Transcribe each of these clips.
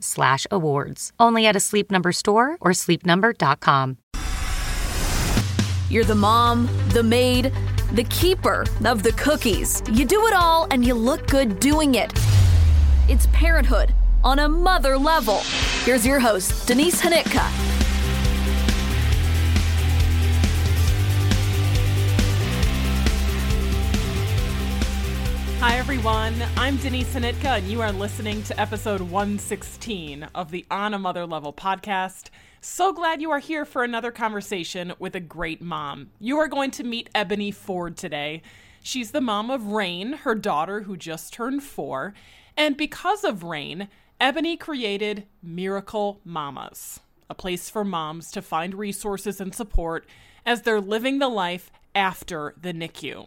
slash awards. Only at a Sleep Number store or sleepnumber.com. You're the mom, the maid, the keeper of the cookies. You do it all and you look good doing it. It's parenthood on a mother level. Here's your host, Denise Hanitka. Hi, everyone. I'm Denise Hanitka, and you are listening to episode 116 of the On a Mother Level podcast. So glad you are here for another conversation with a great mom. You are going to meet Ebony Ford today. She's the mom of Rain, her daughter who just turned four. And because of Rain, Ebony created Miracle Mamas, a place for moms to find resources and support as they're living the life after the NICU.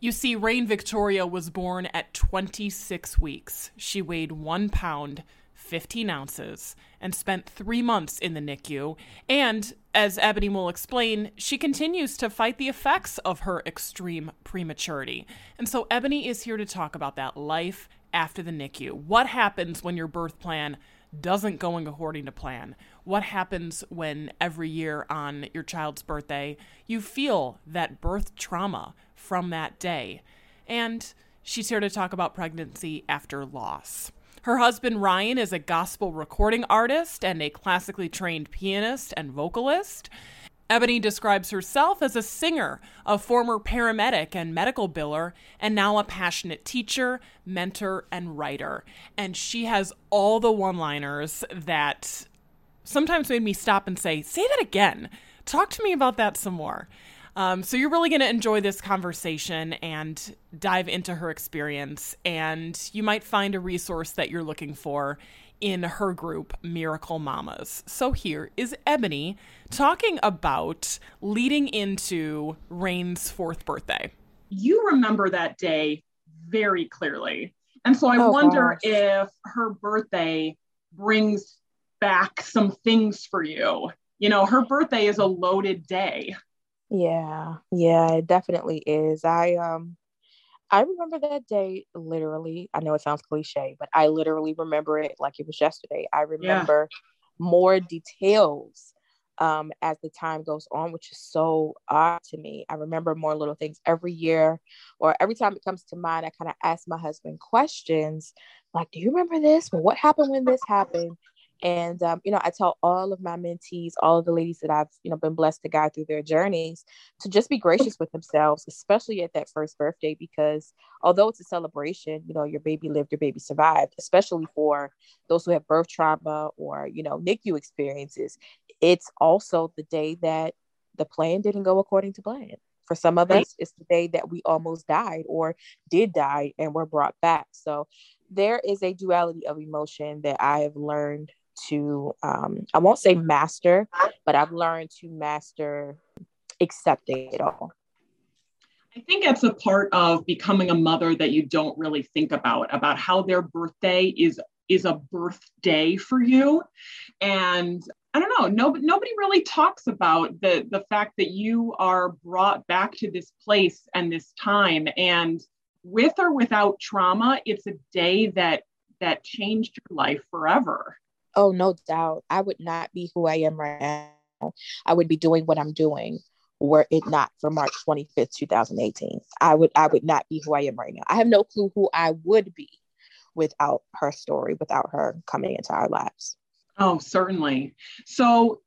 You see, Rain Victoria was born at 26 weeks. She weighed one pound, 15 ounces, and spent three months in the NICU. And, as Ebony will explain, she continues to fight the effects of her extreme prematurity. And so, Ebony is here to talk about that life after the NICU. What happens when your birth plan doesn't go according to plan? What happens when every year on your child's birthday you feel that birth trauma from that day? And she's here to talk about pregnancy after loss. Her husband Ryan is a gospel recording artist and a classically trained pianist and vocalist. Ebony describes herself as a singer, a former paramedic and medical biller, and now a passionate teacher, mentor, and writer. And she has all the one liners that sometimes made me stop and say, Say that again. Talk to me about that some more. Um, so you're really going to enjoy this conversation and dive into her experience, and you might find a resource that you're looking for in her group, Miracle Mamas. So here is Ebony talking about leading into Rain's fourth birthday. You remember that day very clearly. And so I Oh, wonder gosh. if her birthday brings back some things for you. You know, her birthday is a loaded day. Yeah, yeah, it definitely is. I um I remember that day literally. I know it sounds cliche, but I literally remember it like it was yesterday. I remember more details um as the time goes on, which is so odd to me. I remember more little things every year or every time it comes to mind, I kind of ask my husband questions like, do you remember this? Well, what happened when this happened? And um, you know, I tell all of my mentees, all of the ladies that I've you know been blessed to guide through their journeys, to just be gracious with themselves, especially at that first birthday, because although it's a celebration, you know, your baby lived, your baby survived, especially for those who have birth trauma or you know NICU experiences. It's also the day that the plan didn't go according to plan. For some of us, it's the day that we almost died or did die and were brought back. So there is a duality of emotion that I have learned to um, I won't say master, but I've learned to master accepting it all. I think it's a part of becoming a mother that you don't really think about, about how their birthday is is a birthday for you. And I don't know, no, nobody really talks about the the fact that you are brought back to this place and this time. And with or without trauma, it's a day that that changed your life forever. Oh, no doubt. I would not be who I am right now. I would be doing what I'm doing were it not for March 25th, 2018. I would I would not be who I am right now. I have no clue who I would be without her story, without her coming into our lives. Oh, certainly. So,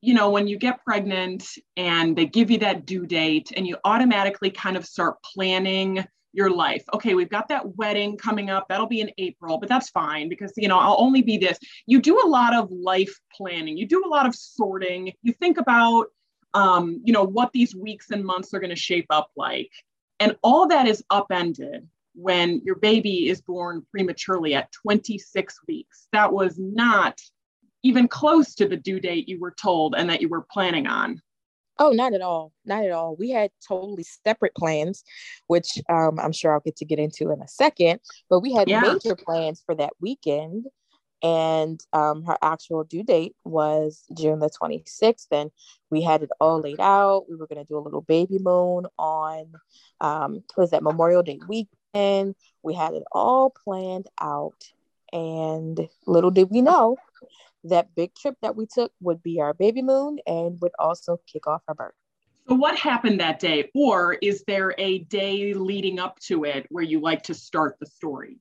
you know, when you get pregnant and they give you that due date and you automatically kind of start planning your life. Okay, we've got that wedding coming up. That'll be in April, but that's fine because, you know, I'll only be this. You do a lot of life planning, you do a lot of sorting. You think about, um, you know, what these weeks and months are going to shape up like. And all that is upended when your baby is born prematurely at 26 weeks. That was not even close to the due date you were told and that you were planning on. Oh, not at all. Not at all. We had totally separate plans, which um, I'm sure I'll get to get into in a second. But we had yeah. major plans for that weekend. And um, her actual due date was June the 26th. And we had it all laid out. We were going to do a little baby moon on, um, was that Memorial Day weekend. We had it all planned out. And little did we know that big trip that we took would be our baby moon and would also kick off our birth. So, what happened that day? Or is there a day leading up to it where you like to start the story?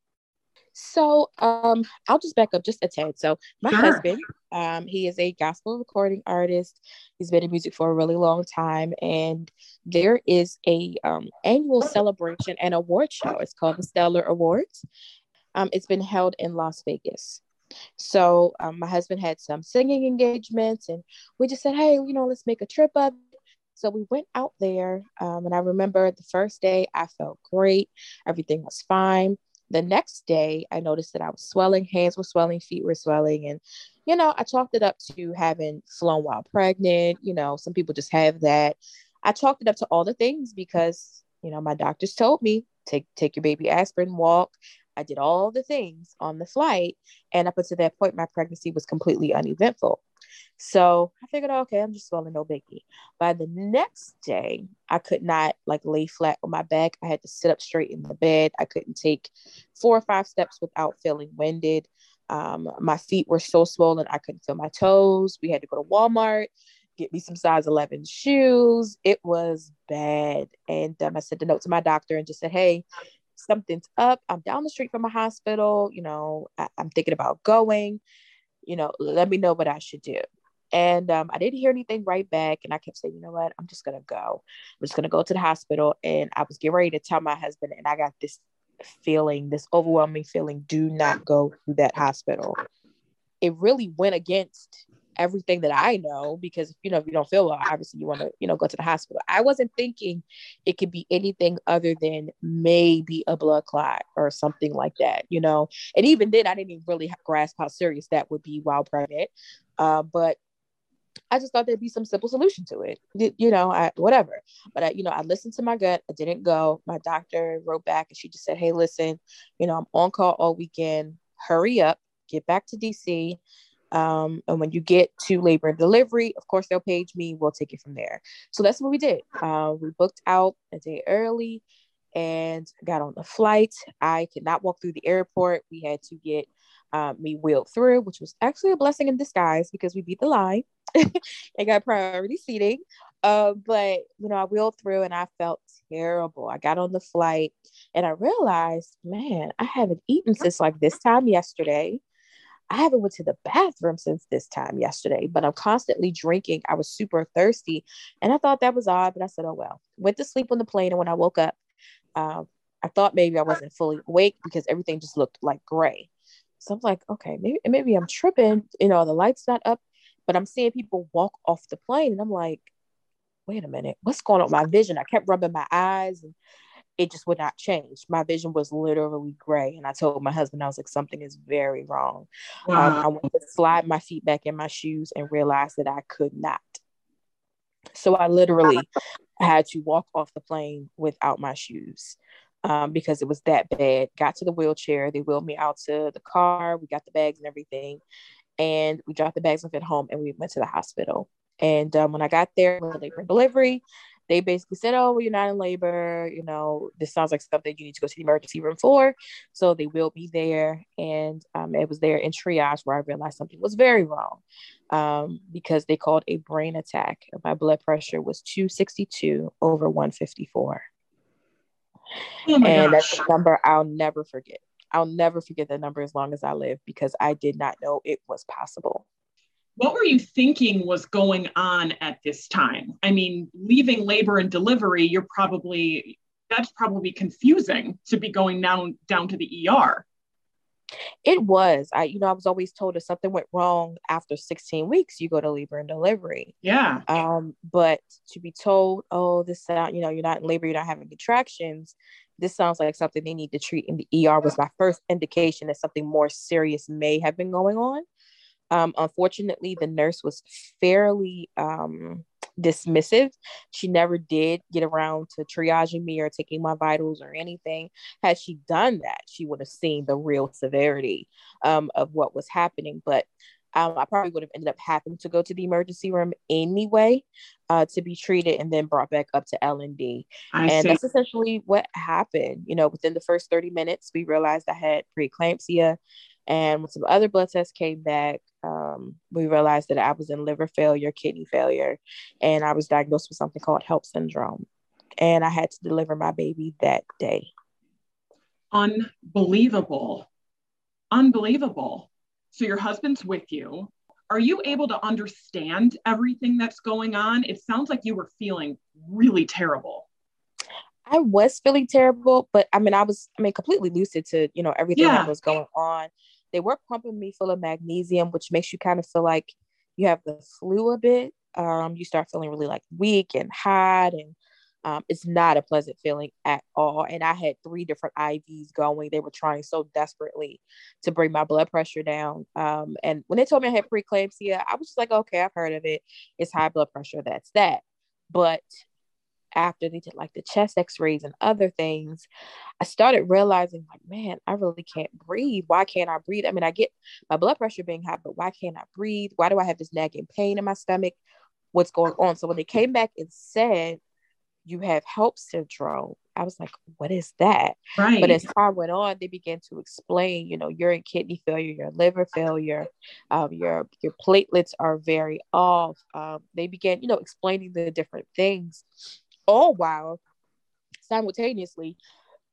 So, um, I'll just back up just a tad. So, my sure. husband, um, he is a gospel recording artist. He's been in music for a really long time, and there is a um, annual celebration and award show. It's called the Stellar Awards. Um, it's been held in Las Vegas. So um, my husband had some singing engagements, and we just said, hey, you know, let's make a trip it. So we went out there, um, and I remember the first day I felt great, everything was fine. The next day, I noticed that I was swelling, hands were swelling, feet were swelling, and you know, I chalked it up to having flown while pregnant. You know, some people just have that. I chalked it up to all the things because you know my doctors told me take take your baby aspirin, walk, I did all the things on the flight. And up until that point, my pregnancy was completely uneventful. So I figured, okay, I'm just swelling, no biggie. By the next day, I could not like lay flat on my back. I had to sit up straight in the bed. I couldn't take four or five steps without feeling winded. Um, my feet were so swollen, I couldn't feel my toes. We had to go to Walmart, get me some size 11 shoes. It was bad. And um, I sent a note to my doctor and just said, hey, something's up. I'm down the street from a hospital. You know, I, am thinking about going. You know, let me know what I should do. And um, I didn't hear anything right back. And I kept saying, you know what? I'm just going to go. I'm just going to go to the hospital. And I was getting ready to tell my husband, and I got this feeling, this overwhelming feeling do not go to that hospital. It really went against everything that I know because you know if you don't feel well, obviously you want to you know go to the hospital. I wasn't thinking it could be anything other than maybe a blood clot or something like that, you know. And even then, I didn't even really grasp how serious that would be while pregnant. Uh, but I just thought there'd be some simple solution to it, you know, I, whatever. But I, you know, I listened to my gut. I didn't go. My doctor wrote back and she just said, "Hey, listen, you know, I'm on call all weekend. Hurry up, get back to DC." Um, and when you get to labor and delivery, of course, they'll page me. We'll take it from there. So that's what we did. Uh, we booked out a day early and got on the flight. I could not walk through the airport. We had to get um, me wheeled through, which was actually a blessing in disguise because we beat the line and got priority seating. Uh, but you know, I wheeled through and I felt terrible. I got on the flight and I realized, man, I haven't eaten since like this time yesterday. I haven't went to the bathroom since this time yesterday, but I'm constantly drinking. I was super thirsty, and I thought that was odd, but I said, "Oh well." Went to sleep on the plane, and when I woke up, um, I thought maybe I wasn't fully awake because everything just looked like gray. So I'm like, okay, maybe maybe I'm tripping. You know, the lights not up, but I'm seeing people walk off the plane, and I'm like, wait a minute, what's going on with my vision? I kept rubbing my eyes, and it just would not change. My vision was literally gray. And I told my husband, I was like, something is very wrong. Wow. Um, I went to slide my feet back in my shoes and realized that I could not. So I literally had to walk off the plane without my shoes um, because it was that bad. Got to the wheelchair. They wheeled me out to the car. We got the bags and everything. And we dropped the bags off at home and we went to the hospital. And um, when I got there, labor delivery, they basically said, "Oh, well, you're not in labor. You know, this sounds like something you need to go to the emergency room for." So they will be there, and um, it was there in triage where I realized something was very wrong um, because they called a brain attack. My blood pressure was 262 over 154. Oh and gosh. that's a number I'll never forget. I'll never forget that number as long as I live because I did not know it was possible. What were you thinking was going on at this time? I mean, leaving labor and delivery, you're probably that's probably confusing to be going down down to the ER. It was. I, you know, I was always told if something went wrong after 16 weeks, you go to labor and delivery. Yeah. Um, but to be told, oh, this sound, you know, you're not in labor, you're not having contractions. This sounds like something they need to treat in the ER was my first indication that something more serious may have been going on. Um, unfortunately, the nurse was fairly um, dismissive. She never did get around to triaging me or taking my vitals or anything. Had she done that, she would have seen the real severity um, of what was happening. But um, I probably would have ended up having to go to the emergency room anyway uh, to be treated and then brought back up to L and D. And that's essentially what happened. You know, within the first 30 minutes, we realized I had preeclampsia. And when some other blood tests came back, um, we realized that I was in liver failure, kidney failure, and I was diagnosed with something called HELLP syndrome. And I had to deliver my baby that day. Unbelievable. Unbelievable. So your husband's with you. Are you able to understand everything that's going on? It sounds like you were feeling really terrible. I was feeling terrible, but I mean, I was, I mean, completely lucid to, you know, everything yeah. that was going on. They were pumping me full of magnesium, which makes you kind of feel like you have the flu a bit. Um, you start feeling really like weak and hot, and um, it's not a pleasant feeling at all. And I had three different IVs going. They were trying so desperately to bring my blood pressure down. Um, and when they told me I had preeclampsia, I was just like, okay, I've heard of it. It's high blood pressure. That's that. But after they did like the chest x-rays and other things i started realizing like man i really can't breathe. Why can't i breathe? I mean i get my blood pressure being high but why can't i breathe? Why do i have this nagging pain in my stomach? What's going on? So when they came back and said you have HELLP syndrome i was like what is that? Right. but as time went on they began to explain you know you're in kidney failure your liver failure um, your your platelets are very off. Um, they began you know explaining the different things all while simultaneously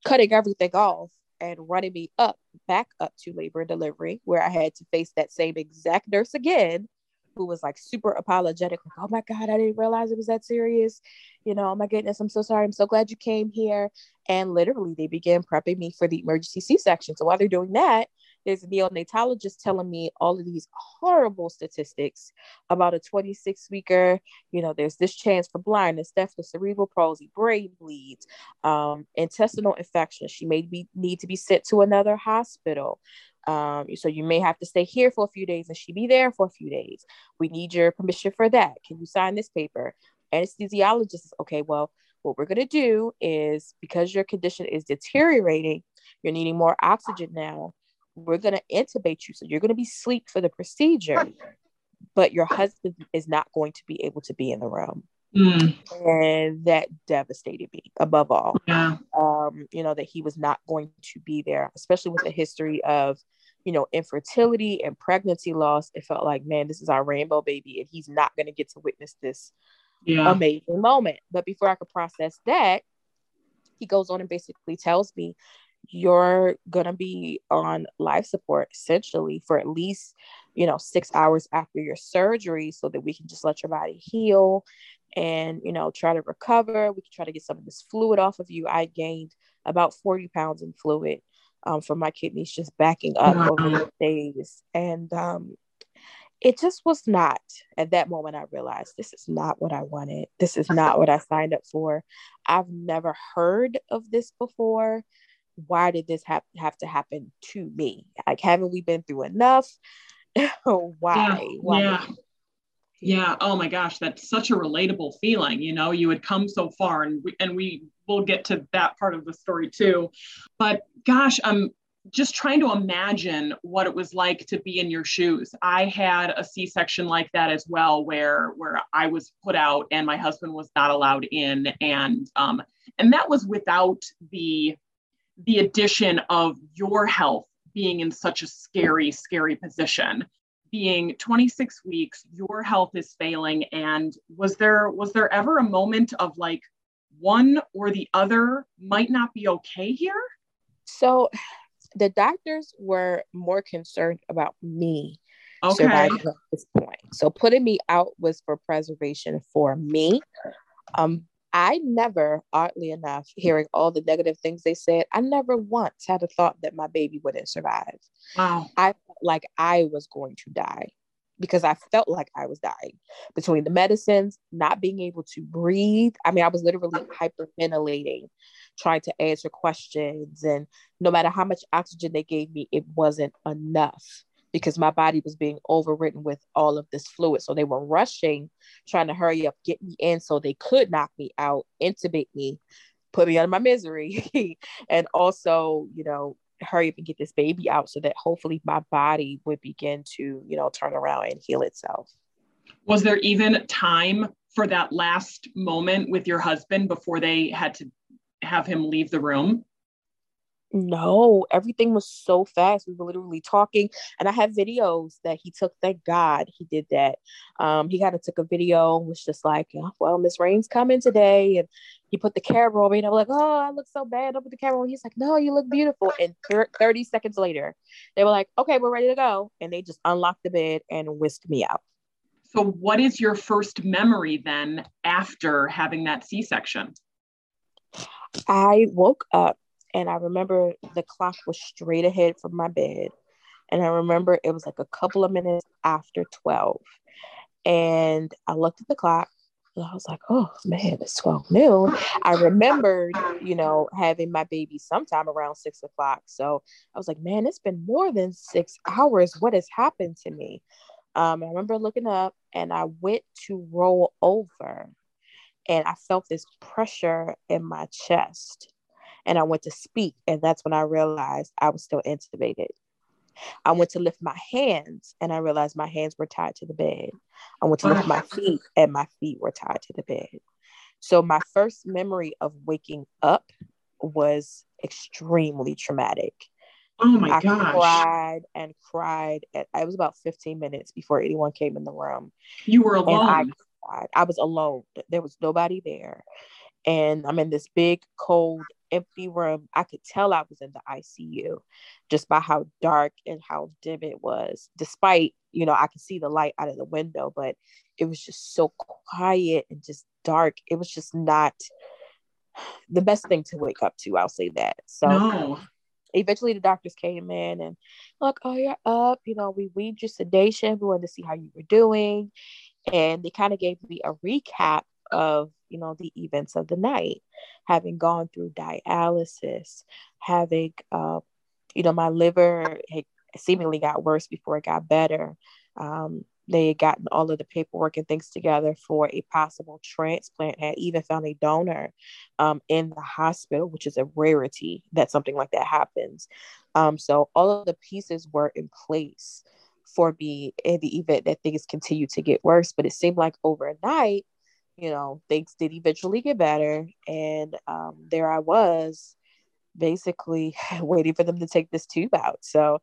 cutting everything off and running me up back up to labor and delivery where I had to face that same exact nurse again who was like super apologetic like oh my god I didn't realize it was that serious. You know oh my goodness I'm so sorry. I'm so glad you came here. And literally they began prepping me for the emergency C-section. So while they're doing that there's a neonatologist telling me all of these horrible statistics about a 26 weeker. You know, there's this chance for blindness, deafness, cerebral palsy, brain bleeds, um, intestinal infection. She may be need to be sent to another hospital. Um, so you may have to stay here for a few days and she be there for a few days. We need your permission for that. Can you sign this paper? Anesthesiologist is okay. Well, what we're going to do is because your condition is deteriorating, you're needing more oxygen now we're going to intubate you. So you're going to be asleep for the procedure, but your husband is not going to be able to be in the room. Mm. And that devastated me above all. Yeah. Um, you know, that he was not going to be there, especially with the history of, you know, infertility and pregnancy loss. It felt like, man, this is our rainbow baby, and he's not going to get to witness this yeah. amazing moment. But before I could process that, he goes on and basically tells me, you're going to be on life support essentially for at least you know six hours after your surgery so that we can just let your body heal and you know try to recover. We can try to get some of this fluid off of you. I gained about 40 pounds in fluid um, from my kidneys just backing up wow. over the days. And um, it just was not at that moment i realized this is not what i wanted. This is not what i signed up for. I've never heard of this before why did this have, have to happen to me? Like, haven't we been through enough? why? Yeah. why? Yeah. Yeah. Oh my gosh, that's such a relatable feeling. You know, you had come so far, and we, and we will get to that part of the story too. But gosh, I'm just trying to imagine what it was like to be in your shoes. I had a C-section like that as well, where where I was put out and my husband was not allowed in, and um, and that was without the the addition of your health being in such a scary, scary position being 26 weeks your health is failing and was there was there ever a moment of like one or the other might not be okay here so the doctors were more concerned about me okay. surviving at this point. So putting me out was for preservation for me. Um, I never, oddly enough, hearing all the negative things they said, I never once had a thought that my baby wouldn't survive. Wow. I felt like I was going to die because I felt like I was dying between the medicines, not being able to breathe. I mean, I was literally hyperventilating, trying to answer questions. And no matter how much oxygen they gave me, it wasn't enough because my body was being overwritten with all of this fluid. So they were rushing, trying to hurry up, get me in so they could knock me out, intubate me, put me out of my misery, and also, you know, hurry up and get this baby out so that hopefully my body would begin to, you know, turn around and heal itself. Was there even time for that last moment with your husband before they had to have him leave the room? No, everything was so fast. We were literally talking, and I have videos that he took. Thank God he did that. Um, he kind of took a video, was just like, oh, "Well, Miss Rain's coming today," and he put the camera on me, and I'm like, "Oh, I look so bad." I put the camera on. He's like, "No, you look beautiful." And thir- 30 seconds later, they were like, "Okay, we're ready to go," and they just unlocked the bed and whisked me out. So, what is your first memory then after having that C-section? I woke up and I remember the clock was straight ahead from my bed. And I remember it was like a couple of minutes after 12. And I looked at the clock and I was like, oh man, it's 12 noon. I remembered, you know, having my baby sometime around six o'clock. So I was like, man, it's been more than six hours. What has happened to me? Um, I remember looking up and I went to roll over and I felt this pressure in my chest and I went to speak. And that's when I realized I was still intubated. I went to lift my hands and I realized my hands were tied to the bed. I went to lift my feet and my feet were tied to the bed. So my first memory of waking up was extremely traumatic. Oh my gosh. I gosh. cried and cried. And it was about 15 minutes before anyone came in the room. You were alone. I, I was alone. There was nobody there. And I'm in this big, cold, empty room. I could tell I was in the ICU just by how dark and how dim it was. Despite, you know, I could see the light out of the window, but it was just so quiet and just dark. It was just not the best thing to wake up to. I'll say that. So no. eventually the doctors came in and like, oh, you're up. You know, we weaned your sedation. We wanted to see how you were doing. And they kind of gave me a recap of you know the events of the night having gone through dialysis having uh, you know my liver had seemingly got worse before it got better. Um, they had gotten all of the paperwork and things together for a possible transplant had even found a donor um, in the hospital which is a rarity that something like that happens. Um, so all of the pieces were in place for me in the event that things continue to get worse but it seemed like overnight you know, things did eventually get better. And um, there I was basically waiting for them to take this tube out. So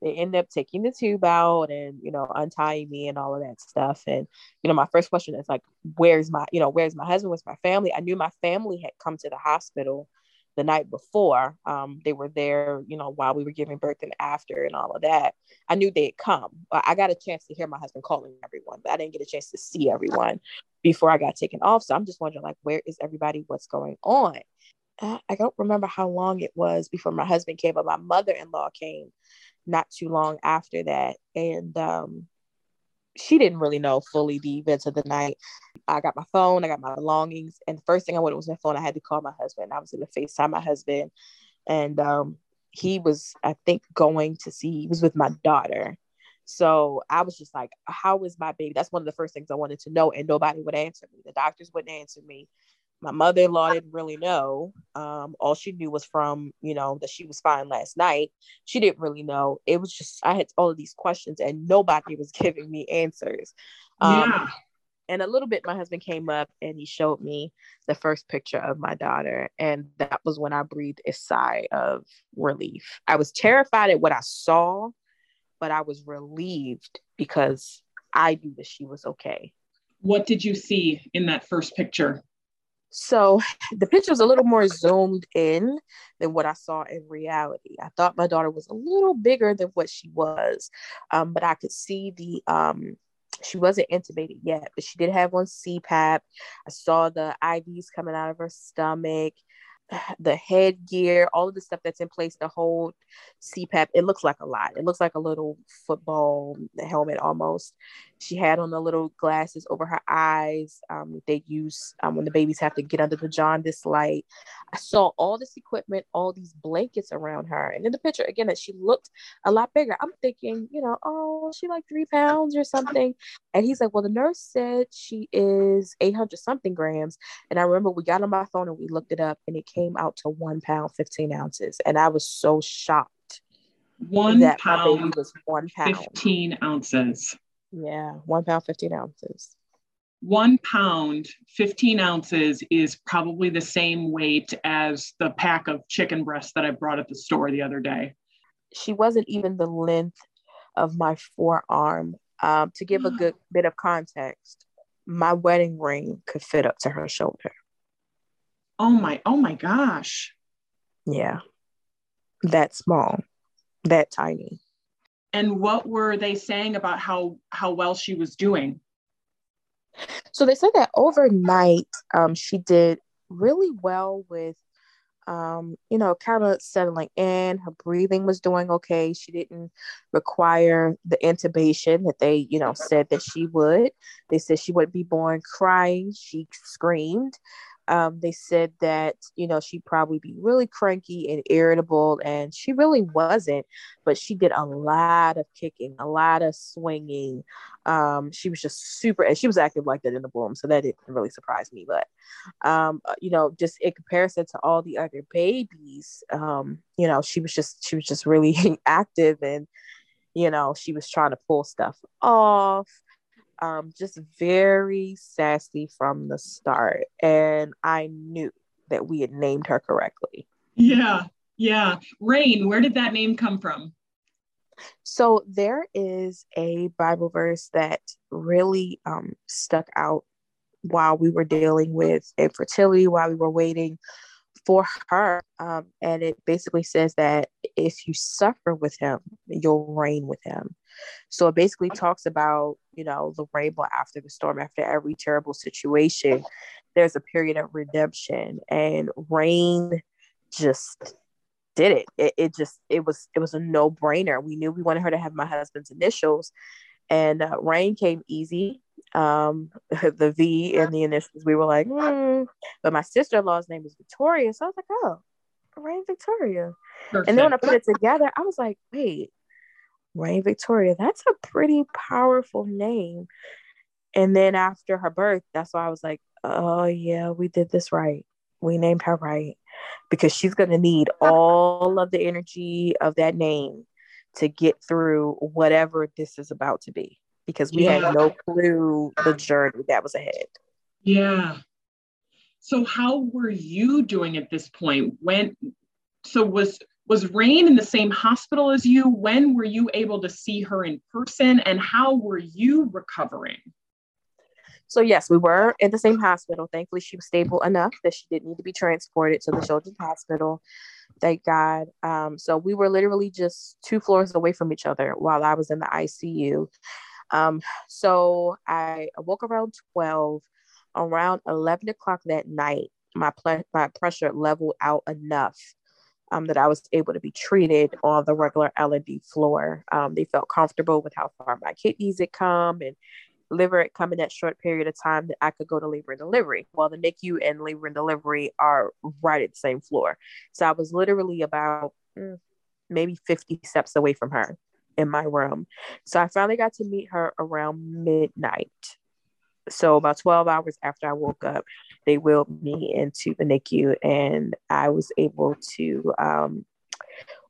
they end up taking the tube out and, you know, untying me and all of that stuff. And, you know, my first question is like, where's my, you know, where's my husband? Where's my family? I knew my family had come to the hospital the night before. Um, they were there, you know, while we were giving birth and after and all of that. I knew they'd come. I got a chance to hear my husband calling everyone, but I didn't get a chance to see everyone before I got taken off. So I'm just wondering, like, where is everybody? What's going on? I don't remember how long it was before my husband came, but my mother in law came not too long after that. And um, she didn't really know fully the events of the night. I got my phone, I got my belongings, and the first thing I wanted was my phone. I had to call my husband. I was going to FaceTime my husband, and um, he was, I think, going to see. He was with my daughter, so I was just like, "How is my baby?" That's one of the first things I wanted to know, and nobody would answer me. The doctors wouldn't answer me my mother-in-law didn't really know. Um, all she knew was from you know that she was fine last night. She didn't really know. It was just i had all of these questions and nobody was giving me answers. Um, yeah. and a little bit my husband came up and he showed me the first picture of my daughter. And that was when i breathed a sigh of relief. I was terrified at what i saw but i was relieved because i knew that she was okay. What did you see in that first picture So the picture was a little more zoomed in than what I saw in reality. I thought my daughter was a little bigger than what she was, um, but I could see the um, she wasn't intubated yet, but she did have on CPAP. I saw the IVs coming out of her stomach the headgear, all of the stuff that's in place to hold CPAP. It looks like a lot. It looks like a little football helmet almost. She had on the little glasses over her eyes. Um, they use um, when the babies have to get under the jaundice light. I saw all this equipment, all these blankets around her, and in the picture again that she looked a lot bigger. I'm thinking, you know, oh, she like three pounds or something. And he's like, well, the nurse said she is 800 something grams. And I remember we got on my phone and we looked it up, and it came out to one pound 15 ounces, and I was so shocked. one One pound was one pound 15 ounces. Yeah, one pound, 15 ounces. One pound, 15 ounces is probably the same weight as the pack of chicken breasts that I brought at the store the other day. She wasn't even the length of my forearm. Um, to give a good bit of context, my wedding ring could fit up to her shoulder. Oh my, oh my gosh. Yeah. That small, that tiny. And what were they saying about how how well she was doing? So they said that overnight um, she did really well with um, you know kind of settling in. Her breathing was doing okay. She didn't require the intubation that they you know said that she would. They said she wouldn't be born crying. She screamed um, they said that you know she'd probably be really cranky and irritable and she really wasn't but she did a lot of kicking a lot of swinging. Um, she was just super and she was active like that in the womb so that didn't really surprise me but um, uh, you know just in comparison to all the other babies um, you know she was just she was just really active and you know she was trying to pull stuff off um, just very sassy from the start. And I knew that we had named her correctly. Yeah, yeah. Rain, where did that name come from? So there is a Bible verse that really um, stuck out while we were dealing with infertility, while we were waiting for her. Um, and it basically says that if you suffer with him, you'll reign with him. So it basically talks about, you know, the rainbow after the storm, after every terrible situation, there's a period of redemption. And rain just did it. it. It just it was it was a no brainer. We knew we wanted her to have my husband's initials, and uh, rain came easy. Um, the V and the initials, we were like, mm. but my sister in law's name is Victoria, so I was like, oh, Rain Victoria. Perfect. And then when I put it together, I was like, wait, Rain Victoria, that's a pretty powerful name. And then after her birth, that's why I was like, oh, yeah, we did this right. We named her right because she's going to need all of the energy of that name to get through whatever this is about to be because we yeah. had no clue the journey that was ahead. Yeah. So how were you doing at this point? When so was was Rain in the same hospital as you? When were you able to see her in person and how were you recovering? So yes, we were in the same hospital. Thankfully, she was stable enough that she didn't need to be transported to the children's hospital. Thank God. Um, so we were literally just two floors away from each other while I was in the ICU. Um, so I woke around 12. Around 11 o'clock that night, my, ple- my pressure leveled out enough um, that I was able to be treated on the regular L&D floor. Um, they felt comfortable with how far my kidneys had come and liver had come in that short period of time that I could go to labor and delivery. While the NICU and labor and delivery are right at the same floor. So I was literally about mm, maybe 50 steps away from her in my room. So I finally got to meet her around midnight. So about 12 hours after I woke up, they wheeled me into the NICU and I was able to um,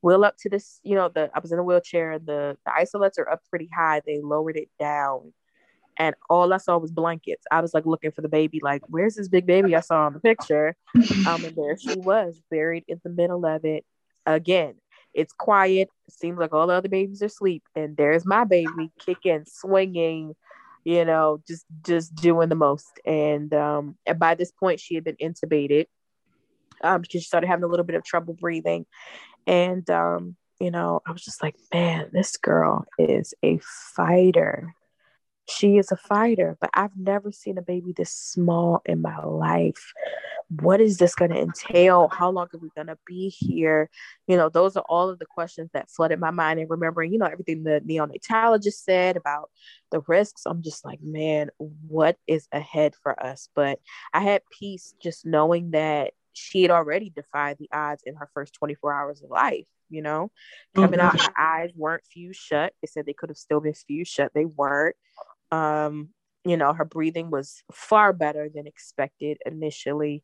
wheel up to this, you know, the I was in a wheelchair, the, the isolettes are up pretty high. They lowered it down. And all I saw was blankets. I was like looking for the baby, like, where's this big baby I saw in the picture? Um, and there she was, buried in the middle of it. Again, it's quiet. It seems like all the other babies are asleep. And there's my baby kicking, swinging, you know, just just doing the most. And um, and by this point, she had been intubated um, because she started having a little bit of trouble breathing, and um, you know, I was just like, man, this girl is a fighter. She is a fighter, but I've never seen a baby this small in my life. What is this going to entail? How long are we going to be here? You know, those are all of the questions that flooded my mind. And remembering, you know, everything the neonatologist said about the risks, I'm just like, man, what is ahead for us? But I had peace just knowing that she had already defied the odds in her first 24 hours of life you know coming out mm-hmm. her eyes weren't fused shut they said they could have still been fused shut they weren't um you know her breathing was far better than expected initially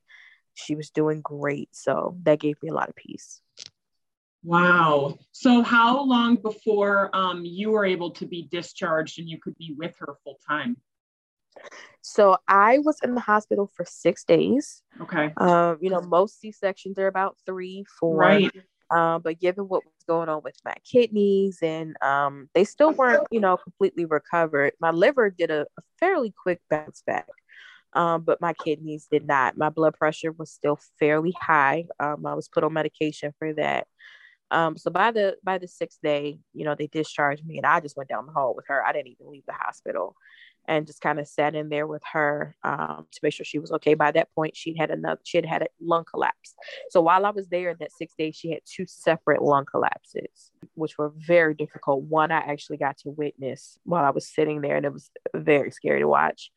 she was doing great so that gave me a lot of peace wow so how long before um, you were able to be discharged and you could be with her full time so I was in the hospital for six days. Okay. Um, you know, most C sections are about three, four. Right. Um, but given what was going on with my kidneys and um, they still weren't, you know, completely recovered. My liver did a, a fairly quick bounce back. Um, but my kidneys did not. My blood pressure was still fairly high. Um, I was put on medication for that. Um, so by the by the sixth day, you know, they discharged me, and I just went down the hall with her. I didn't even leave the hospital and just kind of sat in there with her um, to make sure she was okay. By that point, she had another, she had had a lung collapse. So while I was there in that six days, she had two separate lung collapses, which were very difficult. One I actually got to witness while I was sitting there, and it was very scary to watch.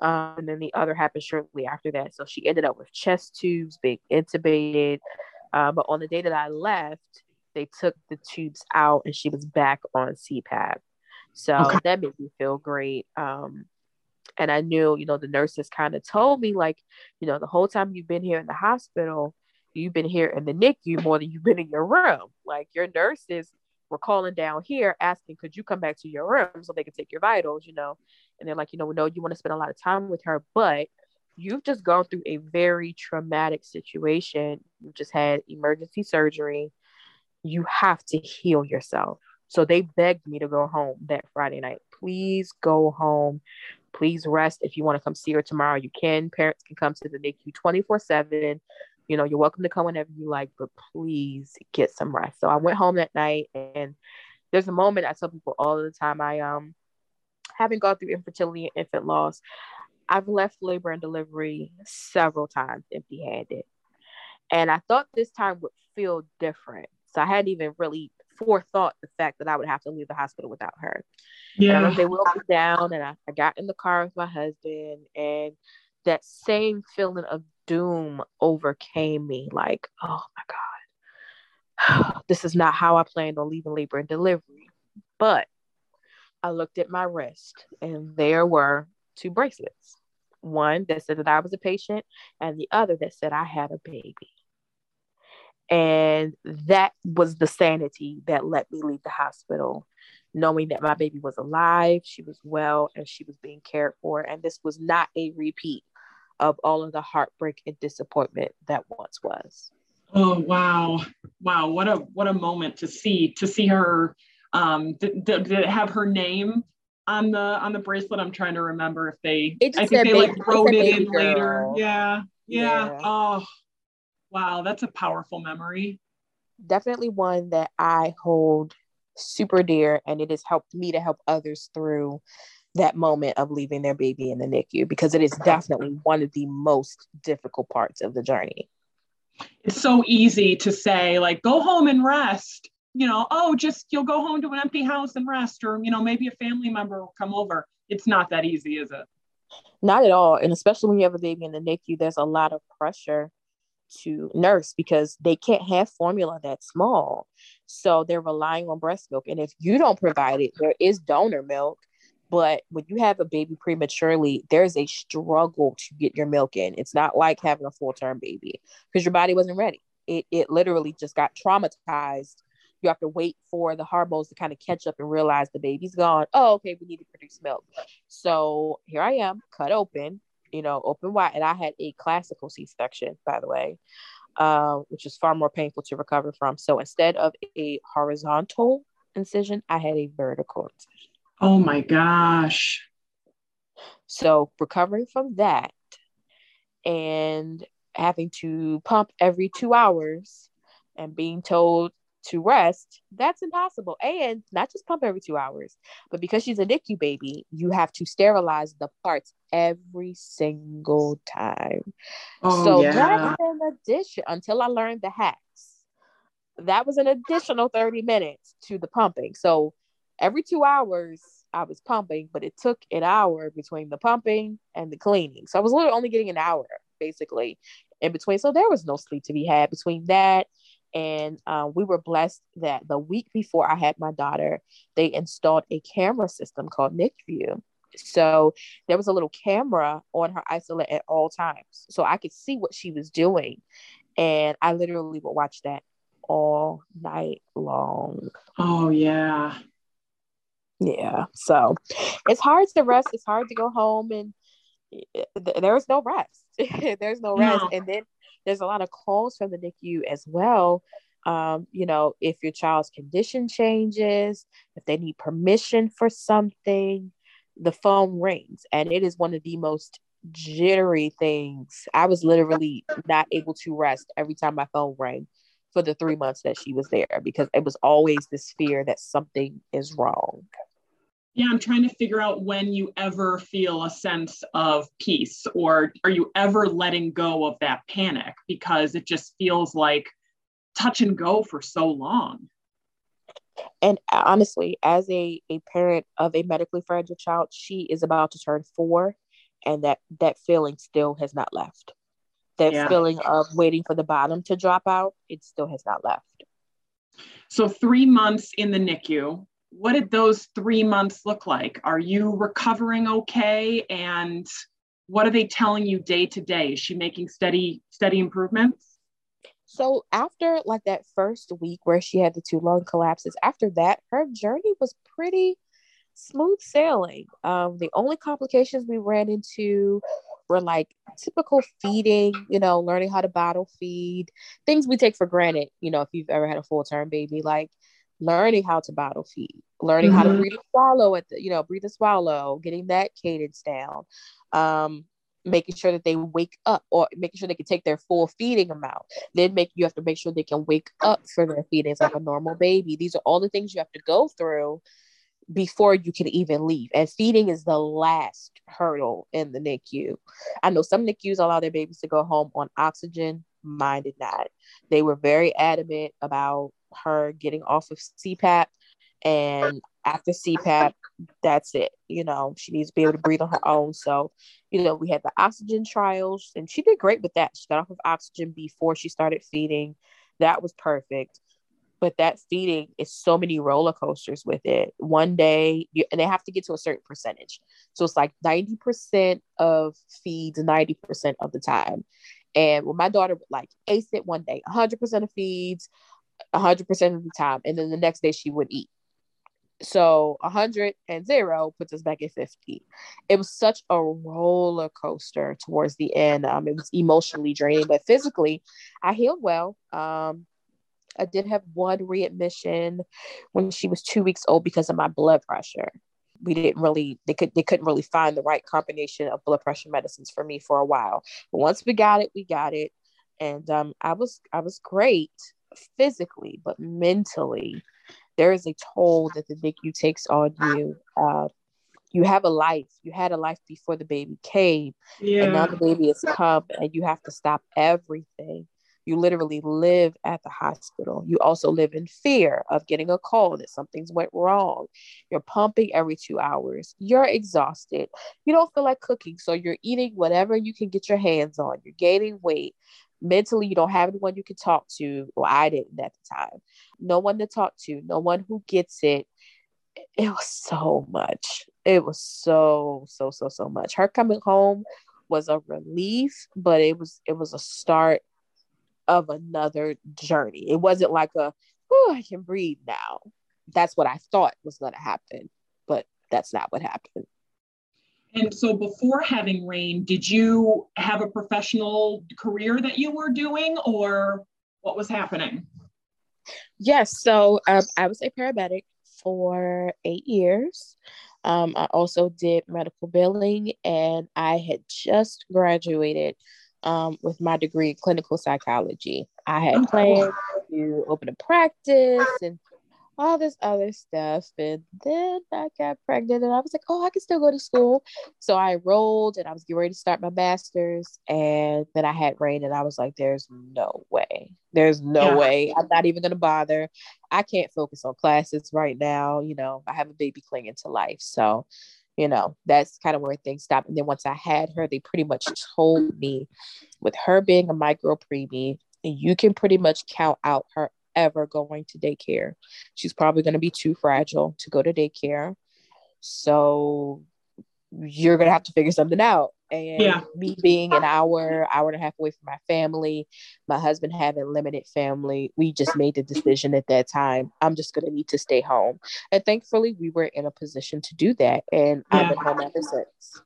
Um, and then the other happened shortly after that. So she ended up with chest tubes, being intubated. Uh, but on the day that I left, they took the tubes out, and she was back on CPAP. So okay. that made me feel great. Um, and I knew, you know, the nurses kind of told me, like, you know, the whole time you've been here in the hospital, you've been here in the NICU more than you've been in your room. Like, your nurses were calling down here asking, could you come back to your room so they could take your vitals, you know? And they're like, you know, we know you want to spend a lot of time with her, but you've just gone through a very traumatic situation. You just had emergency surgery. You have to heal yourself. So they begged me to go home that Friday night. Please go home. Please rest. If you want to come see her tomorrow, you can. Parents can come to the NICU 24 7. You know, you're welcome to come whenever you like, but please get some rest. So I went home that night and there's a moment I tell people all the time. I um having gone through infertility and infant loss, I've left labor and delivery several times empty handed. And I thought this time would feel different. So I hadn't even really forethought the fact that I would have to leave the hospital without her. Yeah. They wheeled me down and I, I got in the car with my husband and that same feeling of doom overcame me like, oh my God, this is not how I planned on leaving labor and delivery. But I looked at my wrist and there were two bracelets. One that said that I was a patient, and the other that said I had a baby. And that was the sanity that let me leave the hospital, knowing that my baby was alive, she was well, and she was being cared for. And this was not a repeat of all of the heartbreak and disappointment that once was. Oh wow, wow! What a what a moment to see to see her. Um, did, did it have her name on the on the bracelet? I'm trying to remember if they. I think they baby, like wrote it in girl. later. Yeah, yeah, yeah. Oh, Wow, that's a powerful memory. Definitely one that I hold super dear, and it has helped me to help others through that moment of leaving their baby in the NICU because it is definitely one of the most difficult parts of the journey. It's so easy to say, like, go home and rest. You know, oh, just you'll go home to an empty house and rest, or, you know, maybe a family member will come over. It's not that easy, is it? Not at all. And especially when you have a baby in the NICU, there's a lot of pressure to nurse because they can't have formula that small. So they're relying on breast milk. And if you don't provide it, there is donor milk. But when you have a baby prematurely, there's a struggle to get your milk in. It's not like having a full term baby because your body wasn't ready. It, it literally just got traumatized. You have to wait for the hormones to kind of catch up and realize the baby's gone. Oh, okay, we need to produce milk. So here I am, cut open, you know, open wide. And I had a classical C section, by the way, uh, which is far more painful to recover from. So instead of a horizontal incision, I had a vertical incision. Oh my gosh. So recovering from that and having to pump every two hours and being told to rest, that's impossible. And not just pump every two hours, but because she's a NICU baby, you have to sterilize the parts every single time. Oh, so yeah. that's an addition until I learned the hacks. That was an additional 30 minutes to the pumping. So every two hours, I was pumping, but it took an hour between the pumping and the cleaning. So I was literally only getting an hour basically in between. So there was no sleep to be had between that. And uh, we were blessed that the week before I had my daughter, they installed a camera system called NICView. So there was a little camera on her isolette at all times. So I could see what she was doing. And I literally would watch that all night long. Oh, yeah. Yeah. So it's hard to rest. It's hard to go home and eh, there's no rest. there's no rest. No. And then there's a lot of calls from the NICU as well. Um, you know, if your child's condition changes, if they need permission for something, the phone rings. And it is one of the most jittery things. I was literally not able to rest every time my phone rang for the three months that she was there because it was always this fear that something is wrong. Yeah, I'm trying to figure out when you ever feel a sense of peace or are you ever letting go of that panic because it just feels like touch and go for so long. And uh, honestly, as a, a parent of a medically fragile child, she is about to turn four and that that feeling still has not left. That yeah. feeling of waiting for the bottom to drop out, it still has not left. So three months in the NICU, what did those three months look like? Are you recovering okay? And what are they telling you day to day? Is she making steady, steady improvements? So after like that first week where she had the two lung collapses, after that, her journey was pretty smooth sailing. Um, the only complications we ran into were like typical feeding, you know, learning how to bottle feed, things we take for granted, you know, if you've ever had a full term baby, like learning how to bottle feed, learning mm-hmm. how to mm-hmm. breathe and swallow at the, you know, breathe and swallow, getting that cadence down, um, making sure that they wake up or making sure they can take their full feeding amount. Then make you have to make sure they can wake up for their feedings like a normal baby. These are all the things you have to go through before you can even leave. And feeding is the last hurdle in the NICU. I know some NICUs allow their babies to go home on oxygen. Mine did not. They were very adamant about her getting off of CPAP. And after CPAP, that's it. You know, she needs to be able to breathe on her own. So, you know, we had the oxygen trials and she did great with that. She got off of oxygen before she started feeding. That was perfect. But that feeding is so many roller coasters with it. One day, you, and they have to get to a certain percentage. So it's like 90% of feeds 90% of the time. And when my daughter would like ace it one day, 100% of feeds, 100% of the time. And then the next day she would eat. So 100 and zero puts us back at 50. It was such a roller coaster towards the end. Um, it was emotionally draining, but physically, I healed well. Um, I did have one readmission when she was two weeks old because of my blood pressure. We didn't really they could they couldn't really find the right combination of blood pressure medicines for me for a while. But once we got it, we got it, and um, I was I was great physically, but mentally, there is a toll that the NICU takes on you. Uh, you have a life. You had a life before the baby came, yeah. and now the baby has come, and you have to stop everything. You literally live at the hospital. You also live in fear of getting a call that something's went wrong. You're pumping every two hours. You're exhausted. You don't feel like cooking, so you're eating whatever you can get your hands on. You're gaining weight mentally you don't have anyone you can talk to. Well i didn't at the time. No one to talk to. No one who gets it. It was so much. It was so so so so much. Her coming home was a relief but it was it was a start of another journey. It wasn't like a oh i can breathe now. That's what i thought was going to happen but that's not what happened and so before having Rain, did you have a professional career that you were doing or what was happening? Yes. So um, I was a paramedic for eight years. Um, I also did medical billing, and I had just graduated um, with my degree in clinical psychology. I had oh, planned to open a practice and all this other stuff. And then I got pregnant and I was like, oh, I can still go to school. So I enrolled and I was getting ready to start my master's. And then I had Rain and I was like, there's no way. There's no yeah. way. I'm not even going to bother. I can't focus on classes right now. You know, I have a baby clinging to life. So, you know, that's kind of where things stopped. And then once I had her, they pretty much told me with her being a micro preemie, you can pretty much count out her ever going to daycare. She's probably going to be too fragile to go to daycare. So you're going to have to figure something out. And yeah. me being an hour, hour and a half away from my family, my husband having limited family, we just made the decision at that time. I'm just going to need to stay home. And thankfully, we were in a position to do that. And yeah. I've been home ever since.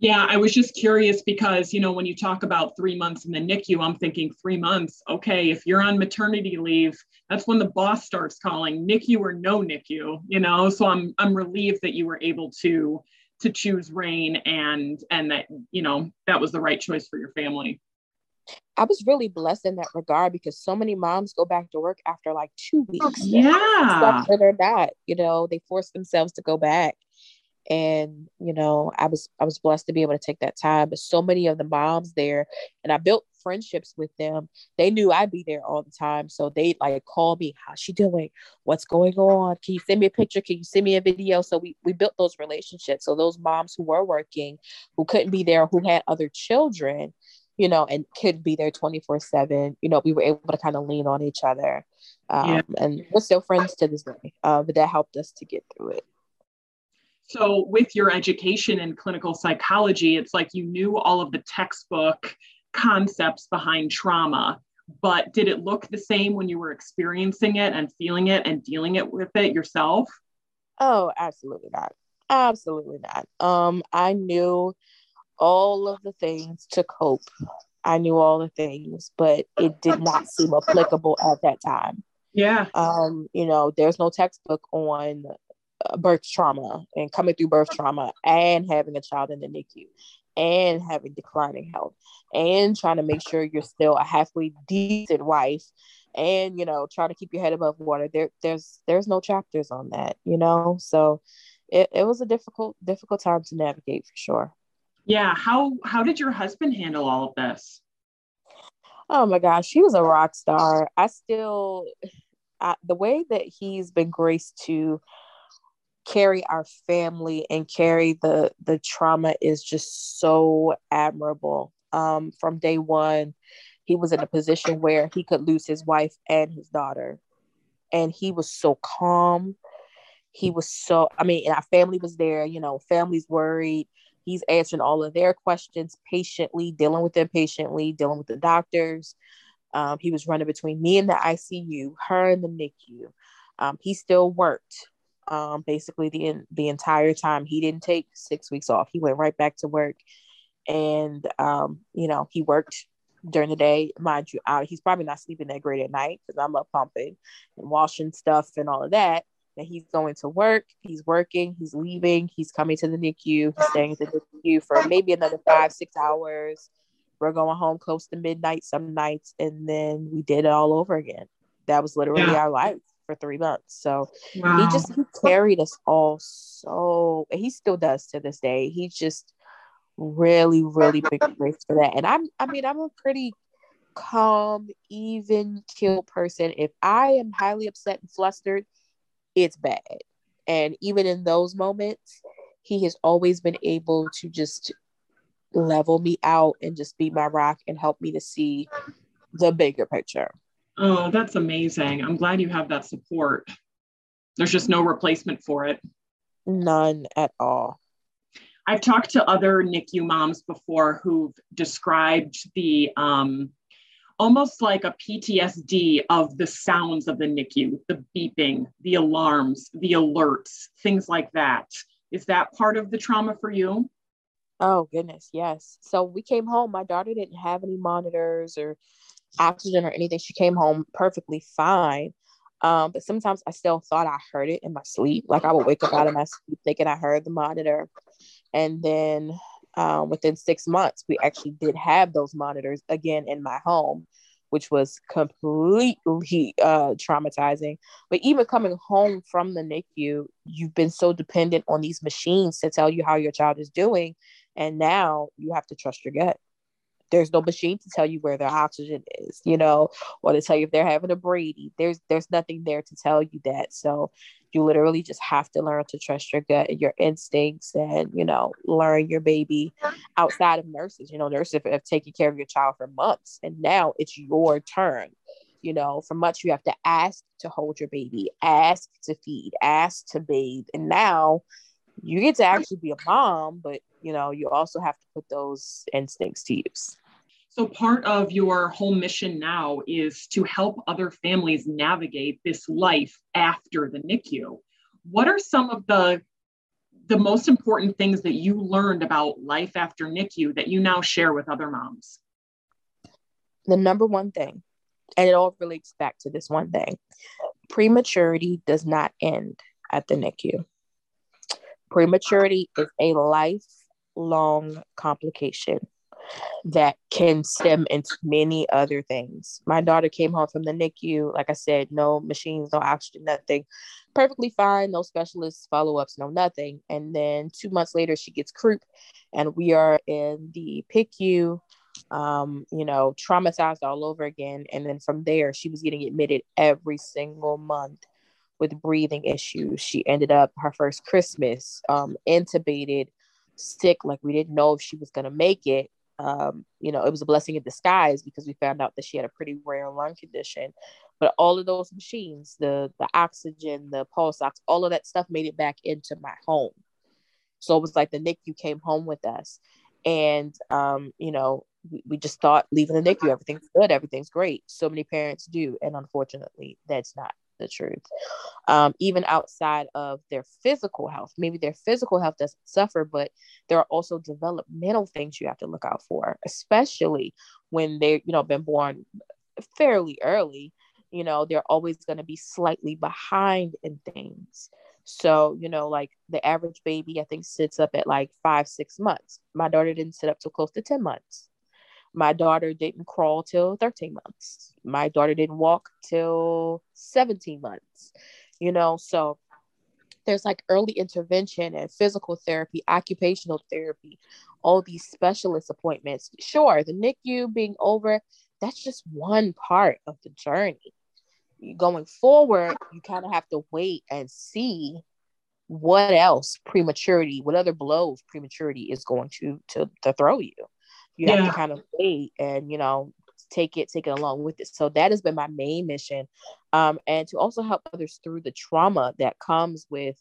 Yeah, I was just curious because, you know, when you talk about three months in the NICU, I'm thinking three months. Okay, if you're on maternity leave, that's when the boss starts calling NICU or no NICU, you know. So I'm I'm relieved that you were able to to choose Rain and and that, you know, that was the right choice for your family. I was really blessed in that regard because so many moms go back to work after like two weeks. Oh, yeah. They're not, you know, they force themselves to go back and you know i was i was blessed to be able to take that time but so many of the moms there and i built friendships with them. They knew i'd be there all the time. So they like call me how's she doing? What's going on? Can you send me a picture? Can you send me a video? So we, we built those relationships. So those moms who were working who couldn't be there who had other children you know and could be there 24 7 you know we were able to kind of lean on each other. Um, yeah. and we're still friends to this day uh, but that helped us to get through it so, with your education in clinical psychology, it's like you knew all of the textbook concepts behind trauma, but did it look the same when you were experiencing it and feeling it and dealing it with it yourself? Oh, absolutely not. Absolutely not. Um, I knew all of the things to cope. I knew all the things, but it did not seem applicable at that time. Yeah. Um, you know, there's no textbook on birth trauma and coming through birth mm-hmm. trauma and having a child in the NICU and having declining health and trying to make sure you're still a halfway decent wife and you know trying to keep your head above water. There there's there's no chapters on that you know? So it, it was a difficult difficult time to navigate for sure. Yeah how how did your husband handle all of this? Oh my gosh he was a rock star. I still I, the way that he's been graced to carry our family and carry the the trauma is just so admirable. Um, from day one he was in a position where he could lose his wife and his daughter. And he was so calm. He was so i mean our family was there you know family's worried. He's answering all of their questions patiently dealing with them patiently dealing with the doctors. Um, he was running between me and the icu her and the nicu um, he still worked um, basically the the entire time. He didn't take six weeks off. He went right back to work, and um, you know he worked during the day. Mind you, I, he's probably not sleeping that great at night because I'm up pumping and washing stuff and all of that. And he's going to work. He's working. He's leaving. He's coming to the NICU. He's staying at the NICU for maybe another five six hours. We're going home close to midnight some nights, and then we did it all over again. That was literally yeah. our life for three months. So wow. he just he carried us all so he still does to this day. He's just really, really big grace for that. And I'm I mean, I'm a pretty calm, even kill person. If I am highly upset and flustered, it's bad. And even in those moments, he has always been able to just level me out and just be my rock and help me to see the bigger picture. Oh, that's amazing. I'm glad you have that support. There's just no replacement for it. None at all. I've talked to other NICU moms before who've described the um, almost like a PTSD of the sounds of the NICU, the beeping, the alarms, the alerts, things like that. Is that part of the trauma for you? Oh, goodness, yes. So we came home. My daughter didn't have any monitors or oxygen or anything. She came home perfectly fine. Um, but sometimes I still thought I heard it in my sleep. Like I would wake up out of my sleep thinking I heard the monitor. And then um, within six months, we actually did have those monitors again in my home, which was completely uh, traumatizing. But even coming home from the NICU, you've been so dependent on these machines to tell you how your child is doing. And now you have to trust your gut there's no machine to tell you where their oxygen is, you know, or to tell you if they're having a Brady. There's there's nothing there to tell you that. So you literally just have to learn to trust your gut and your instincts and, you know, learn your baby outside of nurses. You know, nurses have taken care of your child for months and now it's your turn. You know, for much you have to ask to hold your baby, ask to feed, ask to bathe. And now you get to actually be a mom, but you know, you also have to put those instincts to use. So, part of your whole mission now is to help other families navigate this life after the NICU. What are some of the the most important things that you learned about life after NICU that you now share with other moms? The number one thing, and it all relates back to this one thing prematurity does not end at the NICU. Prematurity is a life long complication that can stem into many other things. My daughter came home from the NICU, like I said, no machines, no oxygen, nothing. Perfectly fine, no specialists, follow ups, no nothing. And then two months later, she gets croup, and we are in the PICU, um, you know, traumatized all over again. And then from there, she was getting admitted every single month with breathing issues. She ended up her first Christmas um, intubated sick, like we didn't know if she was going to make it. Um, you know, it was a blessing in disguise because we found out that she had a pretty rare lung condition. But all of those machines, the the oxygen, the pulse ox, all of that stuff made it back into my home. So it was like the NICU came home with us. And um, you know, we, we just thought leaving the NICU, everything's good, everything's great. So many parents do. And unfortunately, that's not the truth. Um, even outside of their physical health, maybe their physical health doesn't suffer, but there are also developmental things you have to look out for, especially when they're, you know, been born fairly early. You know, they're always going to be slightly behind in things. So, you know, like the average baby, I think, sits up at like five, six months. My daughter didn't sit up till close to 10 months. My daughter didn't crawl till 13 months. My daughter didn't walk till 17 months. You know, so there's like early intervention and physical therapy, occupational therapy, all these specialist appointments. Sure, the NICU being over, that's just one part of the journey. Going forward, you kind of have to wait and see what else prematurity, what other blows prematurity is going to to, to throw you you yeah. have to kind of wait and you know take it take it along with it so that has been my main mission um, and to also help others through the trauma that comes with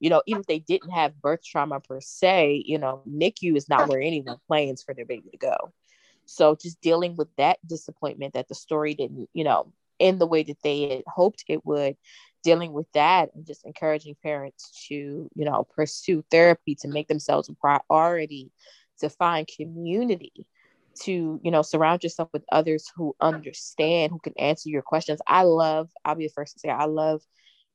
you know even if they didn't have birth trauma per se you know nicu is not where anyone plans for their baby to go so just dealing with that disappointment that the story didn't you know in the way that they had hoped it would dealing with that and just encouraging parents to you know pursue therapy to make themselves a priority to find community to you know surround yourself with others who understand who can answer your questions. I love i'll be the first to say i love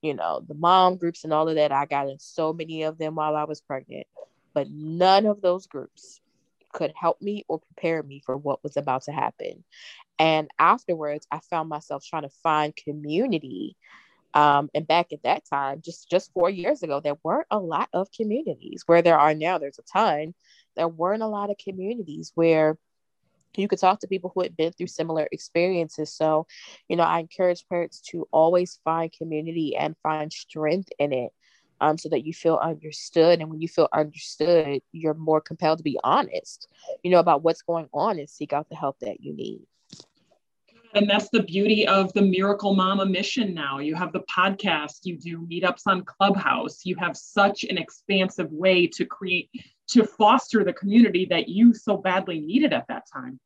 you know the mom groups and all of that. I got in so many of them while i was pregnant but none of those groups could help me or prepare me for what was about to happen. And afterwards i found myself trying to find community um, and back at that time just just four years ago there weren't a lot of communities. Where there are now there's a ton there weren't a lot of communities where you could talk to people who had been through similar experiences. So, you know, I encourage parents to always find community and find strength in it um, so that you feel understood. And when you feel understood, you're more compelled to be honest, you know, about what's going on and seek out the help that you need. And that's the beauty of the Miracle Mama mission now. You have the podcast, you do meetups on Clubhouse, you have such an expansive way to create, to foster the community that you so badly needed at that time.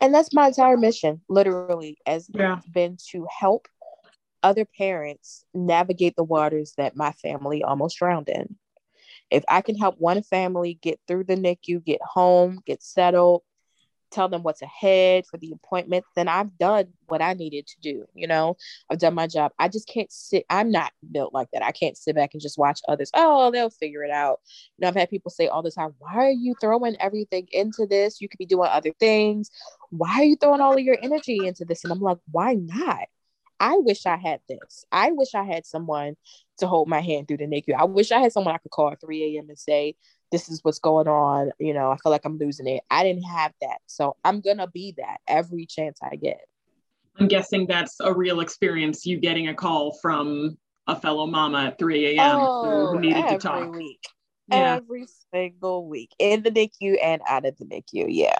And that's my entire mission, literally, has yeah. been to help other parents navigate the waters that my family almost drowned in. If I can help one family get through the NICU, get home, get settled, tell them what's ahead for the appointment, then I've done what I needed to do. You know, I've done my job. I just can't sit. I'm not built like that. I can't sit back and just watch others. Oh, they'll figure it out. You know, I've had people say all the time, why are you throwing everything into this? You could be doing other things. Why are you throwing all of your energy into this? And I'm like, why not? I wish I had this. I wish I had someone to hold my hand through the NICU. I wish I had someone I could call at 3 a.m. and say, this is what's going on. You know, I feel like I'm losing it. I didn't have that. So I'm going to be that every chance I get. I'm guessing that's a real experience, you getting a call from a fellow mama at 3 a.m. Oh, who needed to talk. Week. Yeah. Every single week in the NICU and out of the NICU. Yeah.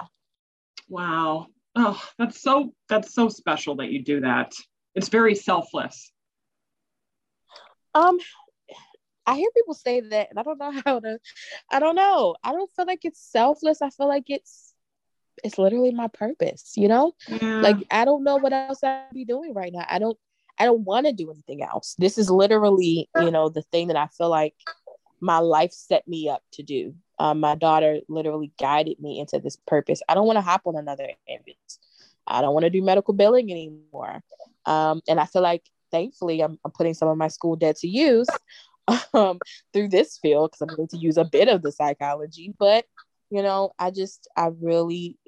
Wow. Oh, that's so that's so special that you do that. It's very selfless. Um, I hear people say that, and I don't know how to. I don't know. I don't feel like it's selfless. I feel like it's it's literally my purpose. You know, yeah. like I don't know what else I'd be doing right now. I don't. I don't want to do anything else. This is literally, you know, the thing that I feel like my life set me up to do. Um, my daughter literally guided me into this purpose. I don't want to hop on another ambulance. I don't want to do medical billing anymore. Um, and I feel like, thankfully, I'm, I'm putting some of my school debt to use um, through this field because I'm going to use a bit of the psychology. But you know, I just I really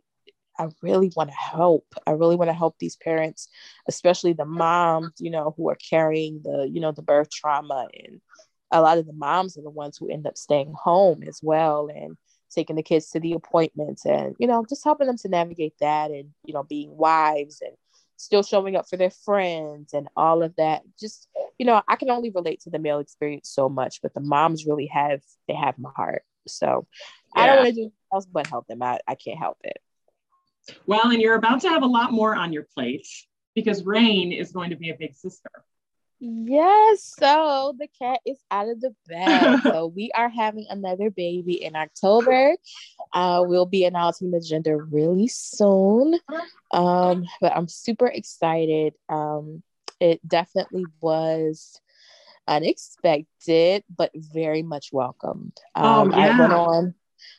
I really want to help. I really want to help these parents, especially the moms, you know, who are carrying the, you know, the birth trauma. And a lot of the moms are the ones who end up staying home as well and taking the kids to the appointments and, you know, just helping them to navigate that and, you know, being wives and still showing up for their friends and all of that. Just, you know, I can only relate to the male experience so much, but the moms really have, they have my heart. So yeah. I don't want to do anything else but help them. I, I can't help it. Well, and you're about to have a lot more on your plate because Rain is going to be a big sister. Yes, so the cat is out of the bag. so we are having another baby in October. Uh, we'll be announcing the gender really soon. Um, but I'm super excited. Um, it definitely was unexpected, but very much welcomed. Oh, um, oh, yeah. I went on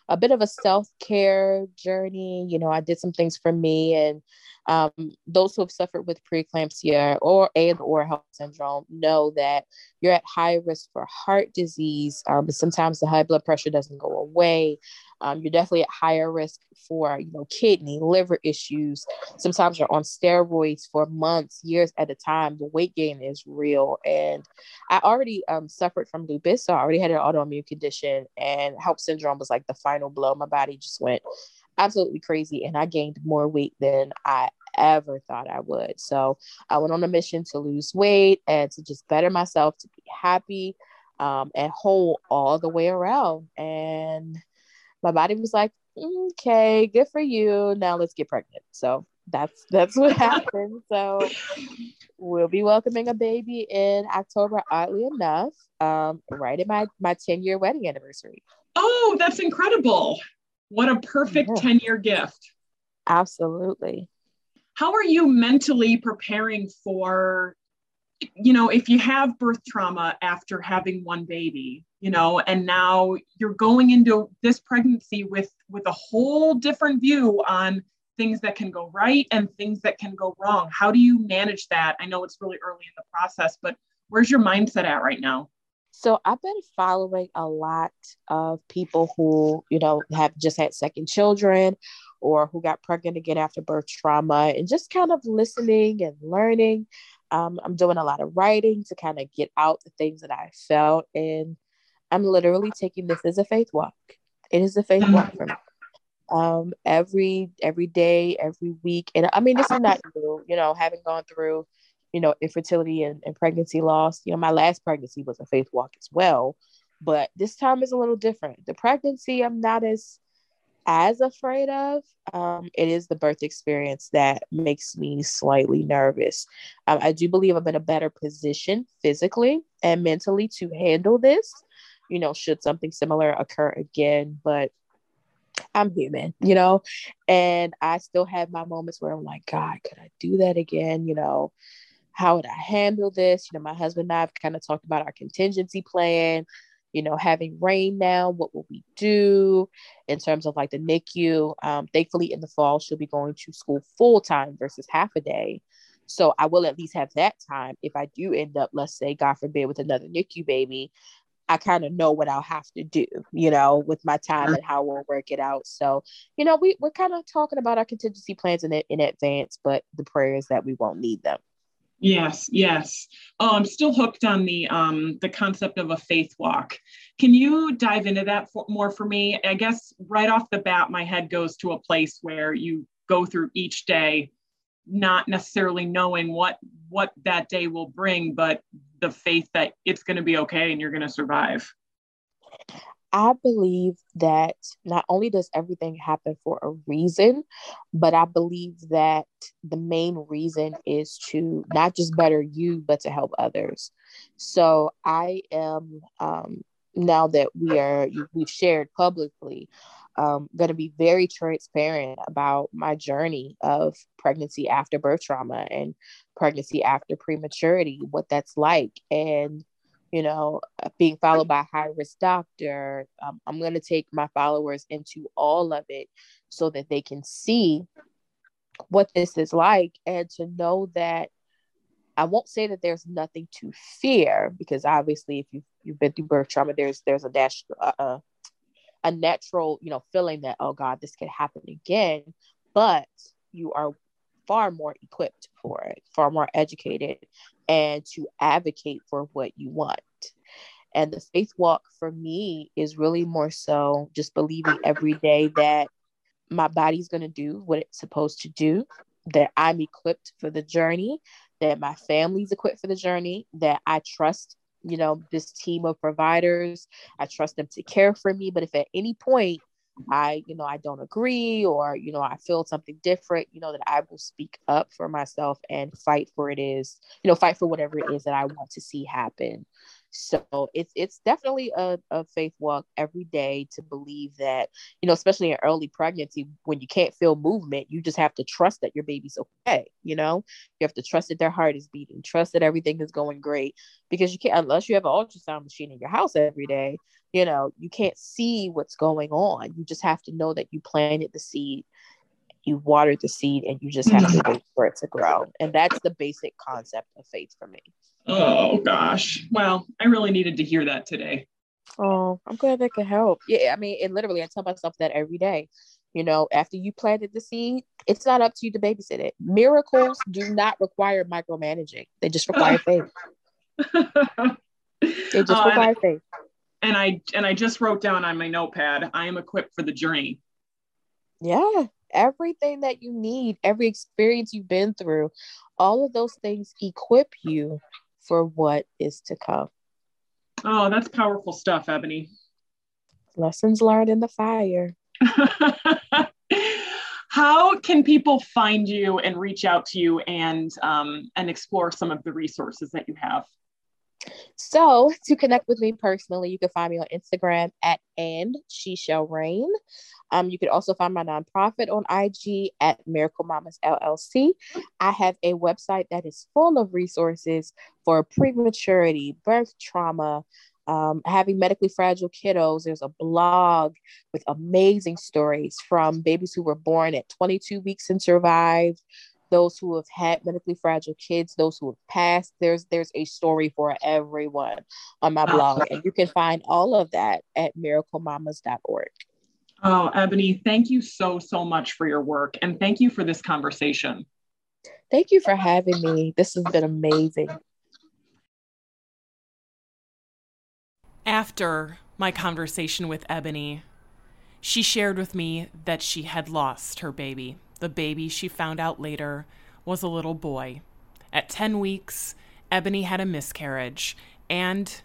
a bit of a self care journey. You know, I did some things for me and um, those who have suffered with preeclampsia or and or HELLP syndrome know that you're at high risk for heart disease. Um, but sometimes the high blood pressure doesn't go away. Um, you're definitely at higher risk for you know kidney, liver issues. Sometimes you're on steroids for months, years at a time. The weight gain is real, and I already um, suffered from lupus, so I already had an autoimmune condition, and HELLP syndrome was like the final blow. My body just went absolutely crazy and I gained more weight than I ever thought I would. So I went on a mission to lose weight and to just better myself, to be happy um, and whole all the way around. And my body was like, okay, good for you. Now let's get pregnant. So that's that's what happened. So we'll be welcoming a baby in October, oddly enough, um, right at my my 10 year wedding anniversary. Oh, that's incredible. What a perfect 10 year gift. Absolutely. How are you mentally preparing for, you know, if you have birth trauma after having one baby, you know, and now you're going into this pregnancy with with a whole different view on things that can go right and things that can go wrong. How do you manage that? I know it's really early in the process, but where's your mindset at right now? So I've been following a lot of people who, you know, have just had second children or who got pregnant again after birth trauma and just kind of listening and learning. Um, I'm doing a lot of writing to kind of get out the things that I felt. And I'm literally taking this as a faith walk. It is a faith walk for me. Um, every every day, every week. And I mean, this is not new, you know, having gone through you know, infertility and, and pregnancy loss. You know, my last pregnancy was a faith walk as well, but this time is a little different. The pregnancy, I'm not as as afraid of. Um, it is the birth experience that makes me slightly nervous. Um, I do believe I'm in a better position physically and mentally to handle this. You know, should something similar occur again, but I'm human, you know, and I still have my moments where I'm like, God, could I do that again? You know, how would I handle this? You know, my husband and I have kind of talked about our contingency plan. You know, having Rain now, what will we do in terms of like the NICU? Um, thankfully, in the fall, she'll be going to school full time versus half a day. So I will at least have that time if I do end up, let's say, God forbid, with another NICU baby. I kind of know what I'll have to do, you know, with my time and how we'll work it out. So, you know, we, we're kind of talking about our contingency plans in, in advance, but the prayer is that we won't need them. Yes, yes. Oh, I'm still hooked on the um the concept of a faith walk. Can you dive into that for, more for me? I guess right off the bat, my head goes to a place where you go through each day, not necessarily knowing what what that day will bring, but the faith that it's going to be okay and you're going to survive. I believe that not only does everything happen for a reason, but I believe that the main reason is to not just better you, but to help others. So I am um, now that we are we've shared publicly, um, going to be very transparent about my journey of pregnancy after birth trauma and pregnancy after prematurity, what that's like, and you know, uh, being followed by a high risk doctor. Um, I'm going to take my followers into all of it so that they can see what this is like and to know that I won't say that there's nothing to fear because obviously if you've, you've been through birth trauma, there's there's a dash uh, uh, a natural you know feeling that oh God this could happen again, but you are far more equipped for it, far more educated, and to advocate for what you want. And the faith walk for me is really more so just believing every day that my body's going to do what it's supposed to do, that I'm equipped for the journey, that my family's equipped for the journey, that I trust, you know, this team of providers. I trust them to care for me. But if at any point I, you know, I don't agree or, you know, I feel something different, you know, that I will speak up for myself and fight for it is, you know, fight for whatever it is that I want to see happen. So it's it's definitely a, a faith walk every day to believe that, you know, especially in early pregnancy, when you can't feel movement, you just have to trust that your baby's okay. You know, you have to trust that their heart is beating, trust that everything is going great. Because you can't unless you have an ultrasound machine in your house every day, you know, you can't see what's going on. You just have to know that you planted the seed you watered the seed and you just have to wait for it to grow. And that's the basic concept of faith for me. Oh gosh. Well, I really needed to hear that today. Oh, I'm glad that could help. Yeah, I mean, it literally I tell myself that every day. You know, after you planted the seed, it's not up to you to babysit it. Miracles do not require micromanaging. They just require faith. they just uh, require and, faith. And I and I just wrote down on my notepad, I am equipped for the journey. Yeah, everything that you need, every experience you've been through, all of those things equip you for what is to come. Oh, that's powerful stuff, Ebony. Lessons learned in the fire. How can people find you and reach out to you and um, and explore some of the resources that you have? So to connect with me personally, you can find me on Instagram at and she shall reign. Um, you can also find my nonprofit on IG at Miracle Mamas LLC. I have a website that is full of resources for prematurity, birth trauma, um, having medically fragile kiddos. There's a blog with amazing stories from babies who were born at 22 weeks and survived those who have had medically fragile kids, those who have passed. There's there's a story for everyone on my blog, and you can find all of that at miraclemamas.org. Oh, Ebony, thank you so so much for your work, and thank you for this conversation. Thank you for having me. This has been amazing. After my conversation with Ebony, she shared with me that she had lost her baby. The baby, she found out later, was a little boy. At 10 weeks, Ebony had a miscarriage, and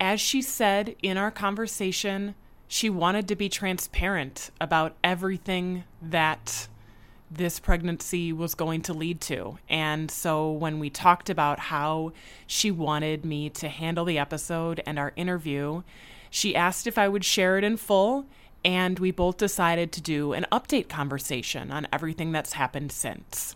as she said in our conversation, she wanted to be transparent about everything that this pregnancy was going to lead to. And so when we talked about how she wanted me to handle the episode and our interview, she asked if I would share it in full and we both decided to do an update conversation on everything that's happened since.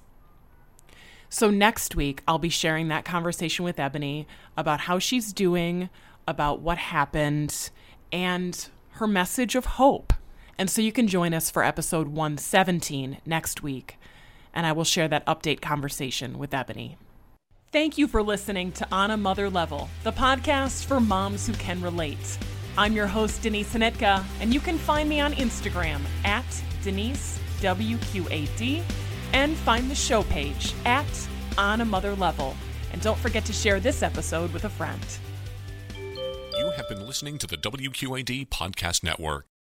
So, next week, I'll be sharing that conversation with Ebony about how she's doing, about what happened and her message of hope. And so you can join us for episode 117 next week, and I will share that update conversation with Ebony. Thank you for listening to On a Mother Level, the podcast for moms who can relate. I'm your host, Denise Hnytka, and you can find me on Instagram at Denise WQAD and find the show page at On a Mother Level. And don't forget to share this episode with a friend. You have been listening to the WQAD Podcast Network.